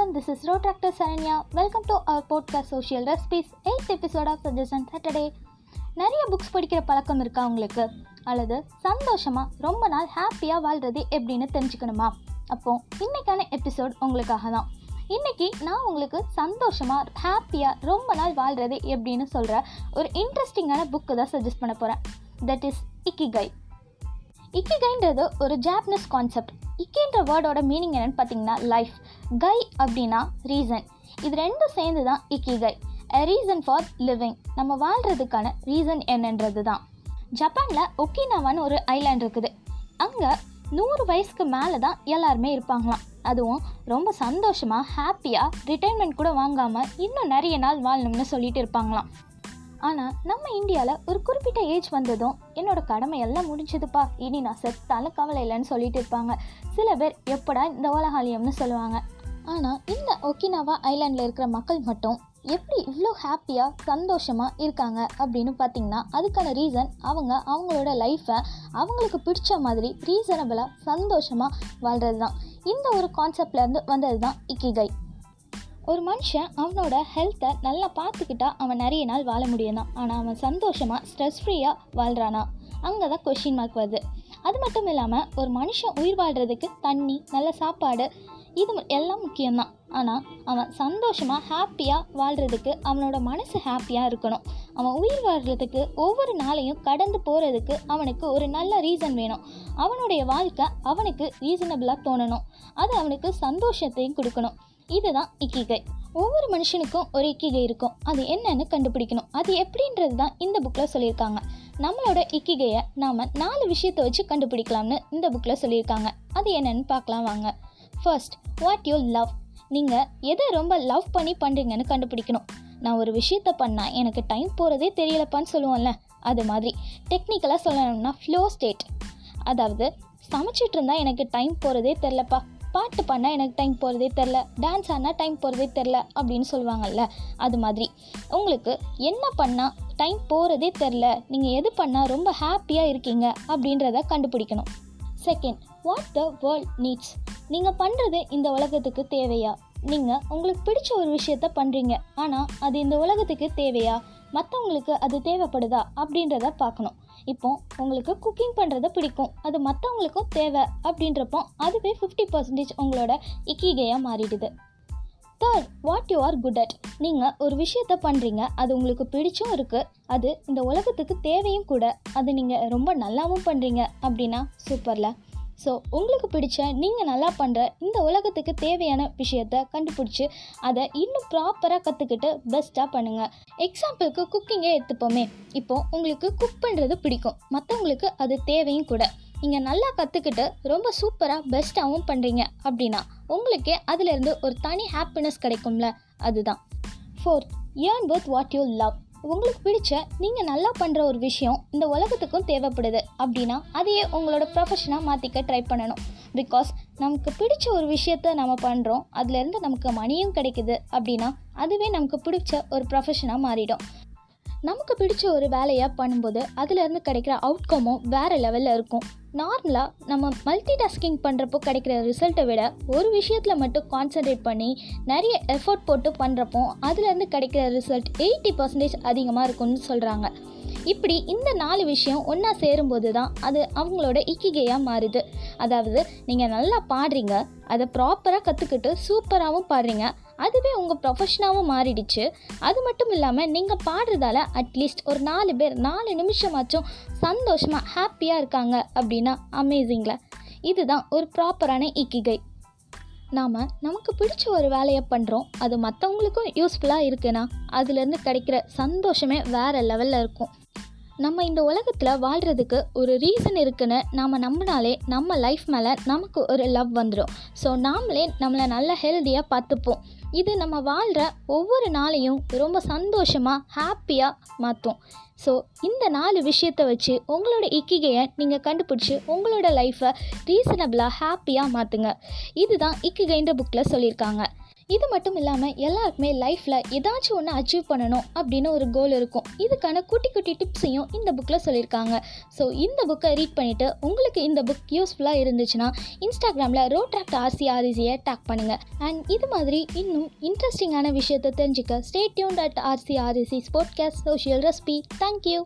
வணக்கம் this is Rotaract Saranya welcome to our podcast social recipes eighth episode of suggestion Saturday நிறைய books படிக்கிற பழக்கம் இருக்கா உங்களுக்கு? அல்லது சந்தோஷமாக ரொம்ப நாள் ஹாப்பியாக வாழ்கிறது எப்படின்னு தெரிஞ்சுக்கணுமா? அப்போ இன்றைக்கான எபிசோட் உங்களுக்காக தான். இன்றைக்கி நான் உங்களுக்கு சந்தோஷமாக ஹாப்பியாக ரொம்ப நாள் வாழ்கிறது எப்படின்னு சொல்கிற ஒரு இன்ட்ரெஸ்டிங்கான புக்கு தான் சஜஸ்ட் பண்ண போகிறேன் தட் இஸ் இக்கிகை இக்கிகைன்றது ஒரு ஜாப்பனீஸ் கான்செப்ட் இக்கின்ற வேர்டோட மீனிங் என்னன்னு பார்த்தீங்கன்னா லைஃப் கை அப்படின்னா ரீசன் இது ரெண்டும் சேர்ந்து தான் ikigai. A reason for living நம்ம வாழ்கிறதுக்கான ரீசன் என்னன்றது தான் ஜப்பானில் ஒக்கினாவான்னு ஒரு ஐலாண்ட் இருக்குது. அங்கே நூறு வயசுக்கு மேலே தான் எல்லாருமே இருப்பாங்களாம். அதுவும் ரொம்ப சந்தோஷமாக ஹாப்பியாக ரிட்டைர்மெண்ட் கூட வாங்காமல் இன்னும் நிறைய நாள் வாழணும்னு சொல்லிட்டு இருப்பாங்களாம். ஆனால் நம்ம இந்தியாவில் ஒரு குறிப்பிட்ட ஏஜ் வந்ததும் என்னோட கடமை எல்லாம் முடிஞ்சதுப்பா. இனி நான் செத்தாலும் கவலை இல்லைன்னு சொல்லிட்டு இருப்பாங்க. சில பேர் எப்படா இந்த உலகாலியம்னு சொல்லுவாங்க. ஆனால் இந்த ஒக்கினாவா ஐலாண்டில் இருக்கிற மக்கள் மட்டும் எப்படி இவ்வளோ ஹாப்பியாக சந்தோஷமாக இருக்காங்க? அப்படின்னு பார்த்தீங்கன்னா அதுக்கான ரீசன் அவங்க அவங்களோட லைஃப்பை அவங்களுக்கு பிடிச்ச மாதிரி ரீசனபிளாக சந்தோஷமாக வாழ்கிறது தான் இந்த ஒரு கான்செப்ட்லேருந்து வந்தது தான் இக்கிகை. ஒரு மனுஷன் அவனோட ஹெல்த்தை நல்லா பார்த்துக்கிட்டா அவன் நிறைய நாள் வாழ முடியும் தான் ஆனால் அவன் சந்தோஷமாக ஸ்ட்ரெஸ் ஃப்ரீயாக வாழ்கிறானா அங்கே தான் கொஷின் மார்க் வருது. அது மட்டும் இல்லாமல் ஒரு மனுஷன் உயிர் வாழ்கிறதுக்கு தண்ணி நல்ல சாப்பாடு இது எல்லாம் முக்கியம்தான். ஆனால் அவன் சந்தோஷமாக ஹாப்பியாக வாழ்கிறதுக்கு அவனோட மனசு ஹாப்பியாக இருக்கணும். அவன் உயிர் வாழ்கிறதுக்கு ஒவ்வொரு நாளையும் கடந்து போகிறதுக்கு அவனுக்கு ஒரு நல்ல ரீசன் வேணும். அவனுடைய வாழ்க்கை அவனுக்கு ரீசனபிளாக தோணணும். அது அவனுக்கு சந்தோஷத்தையும் கொடுக்கணும். இதுதான் இக்கிகை. ஒவ்வொரு மனுஷனுக்கும் ஒரு இக்கிகை இருக்கும். அது என்னன்னு கண்டுபிடிக்கணும். அது எப்படின்றது தான் இந்த புக்கில் சொல்லியிருக்காங்க. நம்மளோட இக்கிகையை நாம் நாலு விஷயத்தை வச்சு கண்டுபிடிக்கலாம்னு இந்த புக்கில் சொல்லியிருக்காங்க. அது என்னன்னு பார்க்கலாம் வாங்க. ஃபர்ஸ்ட் வாட் யூ லவ் நீங்கள் எதை ரொம்ப லவ் பண்ணி பண்ணுறீங்கன்னு கண்டுபிடிக்கணும். நான் ஒரு விஷயத்த பண்ணால் எனக்கு டைம் போகிறதே தெரியலப்பான்னு சொல்லுவோம்ல. அது மாதிரி. டெக்னிக்கலாக சொல்லணும்னா ஃப்ளோ ஸ்டேட் அதாவது சமைச்சிட்டு இருந்தால் எனக்கு டைம் போகிறதே தெரிலப்பா பாட்டு பண்ணால் எனக்கு டைம் போகிறதே தெரில டான்ஸ் ஆடினா டைம் போகிறதே தெரில அப்படின்னு சொல்லுவாங்கல்ல அது மாதிரி. உங்களுக்கு என்ன பண்ணால் டைம் போகிறதே தெரில நீங்கள் எது பண்ணால் ரொம்ப ஹாப்பியாக இருக்கீங்க அப்படின்றத கண்டுபிடிக்கணும். Second what the world needs நீங்கள் பண்ணுறது இந்த உலகத்துக்கு தேவையா? நீங்கள் உங்களுக்கு பிடிச்ச ஒரு விஷயத்த பண்ணுறீங்க ஆனால் அது இந்த உலகத்துக்கு தேவையா? மற்றவங்களுக்கு அது தேவைப்படுதா? அப்படின்றத பார்க்கணும். இப்போ உங்களுக்கு குக்கிங் பண்ணுறது பிடிக்கும். அது மற்றவங்களுக்கும் தேவை. அப்படின்றப்போ அதுவே ஃபிஃப்டி பர்சன்டேஜ் உங்களோட இக்கிகையாக மாறிடுது. Third what you are good at நீங்கள் ஒரு விஷயத்த பண்ணுறீங்க அது உங்களுக்கு பிடிச்சும் இருக்குது அது இந்த உலகத்துக்கு தேவையும் கூட. அது நீங்கள் ரொம்ப நல்லாவும் பண்ணுறீங்க அப்படின்னா சூப்பரில் ஸோ உங்களுக்கு பிடிச்ச நீங்கள் நல்லா பண்ணுற இந்த உலகத்துக்கு தேவையான விஷயத்த கண்டுபிடிச்சி அதை இன்னும் ப்ராப்பராக கற்றுக்கிட்டு பெஸ்ட்டாக பண்ணுங்கள் எக்ஸாம்பிளுக்கு குக்கிங்கே எடுத்துப்போமே. இப்போது உங்களுக்கு குக் பண்ணுறது பிடிக்கும். மற்றவங்களுக்கு அது தேவையும் கூட. நீங்கள் நல்லா கற்றுக்கிட்டு ரொம்ப சூப்பராக பெஸ்ட்டாகவும் பண்ணுறீங்க அப்படின்னா உங்களுக்கே அதிலிருந்து ஒரு தனி ஹாப்பினஸ் கிடைக்கும்ல. அதுதான். Fourth earn with what you love உங்களுக்கு பிடிச்ச நீங்கள் நல்லா பண்ணுற ஒரு விஷயம் இந்த உலகத்துக்கும் தேவைப்படுது அப்படின்னா அதையே உங்களோட ப்ரொஃபஷனாக மாற்றிக்க ட்ரை பண்ணணும். பிகாஸ் நமக்கு பிடிச்ச ஒரு விஷயத்த நம்ம பண்ணுறோம் அதுலேருந்து நமக்கு மணியும் கிடைக்குது அப்படின்னா அதுவே நமக்கு பிடிச்ச ஒரு ப்ரொஃபஷனாக மாறிடும். நமக்கு பிடிச்ச ஒரு வேலையை பண்ணும்போது அதுலேருந்து கிடைக்கிற அவுட்கமும் வேறு லெவலில் இருக்கும். நார்மலாக நம்ம மல்டி டாஸ்கிங் பண்ணுறப்போ கிடைக்கிற ரிசல்ட்டை விட ஒரு விஷயத்தில் மட்டும் கான்சென்ட்ரேட் பண்ணி நிறைய எஃபோர்ட் போட்டு பண்ணுறப்போ அதுலேருந்து கிடைக்கிற ரிசல்ட் எயிட்டி பர்சன்டேஜ் அதிகமாக இருக்கும்னு சொல்கிறாங்க இப்படி இந்த நாலு விஷயம் ஒன்றா சேரும்போது தான் அது அவங்களோட இக்கிகையாக மாறுது. அதாவது நீங்கள் நல்லா பாடுறீங்க அதை ப்ராப்பராக கற்றுக்கிட்டு சூப்பராகவும் பாடுறீங்க. அதுவே உங்கள் ப்ரொஃபஷனாகவும் மாறிடுச்சு. அது மட்டும் இல்லாமல் நீங்கள் பாடுறதால அட்லீஸ்ட் ஒரு நாலு பேர் நாலு நிமிஷமாச்சும் சந்தோஷமாக ஹாப்பியாக இருக்காங்க அப்படின்னா அமேசிங்கில் இதுதான் ஒரு ப்ராப்பரான இக்கிகை. நாம் நமக்கு பிடிச்ச ஒரு வேலையை பண்ணுறோம் அது மற்றவங்களுக்கும் யூஸ்ஃபுல்லாக இருக்குன்னா அதுலேருந்து கிடைக்கிற சந்தோஷமே வேறு லெவலில் இருக்கும். நம்ம இந்த உலகத்தில் வாழ்கிறதுக்கு ஒரு ரீசன் இருக்குன்னு நாம் நம்பினாலே நம்ம லைஃப் மேலே நமக்கு ஒரு லவ் வந்துடும் ஸோ நாமளே நம்மளை நல்ல ஹெல்த்தியாக பார்த்துப்போம். இது நம்ம வாழ்கிற ஒவ்வொரு நாளையும் ரொம்ப சந்தோஷமாக ஹாப்பியாக மாற்றும் ஸோ இந்த நாலு விஷயத்தை வச்சு உங்களோட இக்கிகையை நீங்கள் கண்டுபிடிச்சி உங்களோட லைஃப்பை ரீசனபிளாக ஹாப்பியாக மாற்றுங்க இதுதான் இக்கிகைன்ற புக்கில் சொல்லியிருக்காங்க. இது மட்டும் இல்லாமல் எல்லாருக்குமே லைஃப்பில் ஏதாச்சும் ஒன்று அச்சீவ் பண்ணணும் அப்படின்னு ஒரு கோல் இருக்கும். இதுக்கான குட்டி குட்டி டிப்ஸையும் இந்த புக்கில் சொல்லியிருக்காங்க. ஸோ இந்த புக்கை ரீட் பண்ணிவிட்டு உங்களுக்கு இந்த புக் யூஸ்ஃபுல்லாக இருந்துச்சுன்னா இன்ஸ்டாகிராமில் ரோட்ராக்ட் ஆர்சி ஆர்இசியை டேக் பண்ணுங்கள் அண்ட் இது மாதிரி இன்னும் இன்ட்ரெஸ்டிங்கான விஷயத்தை தெரிஞ்சுக்க stay tuned at RC REC podcast social recipe thank you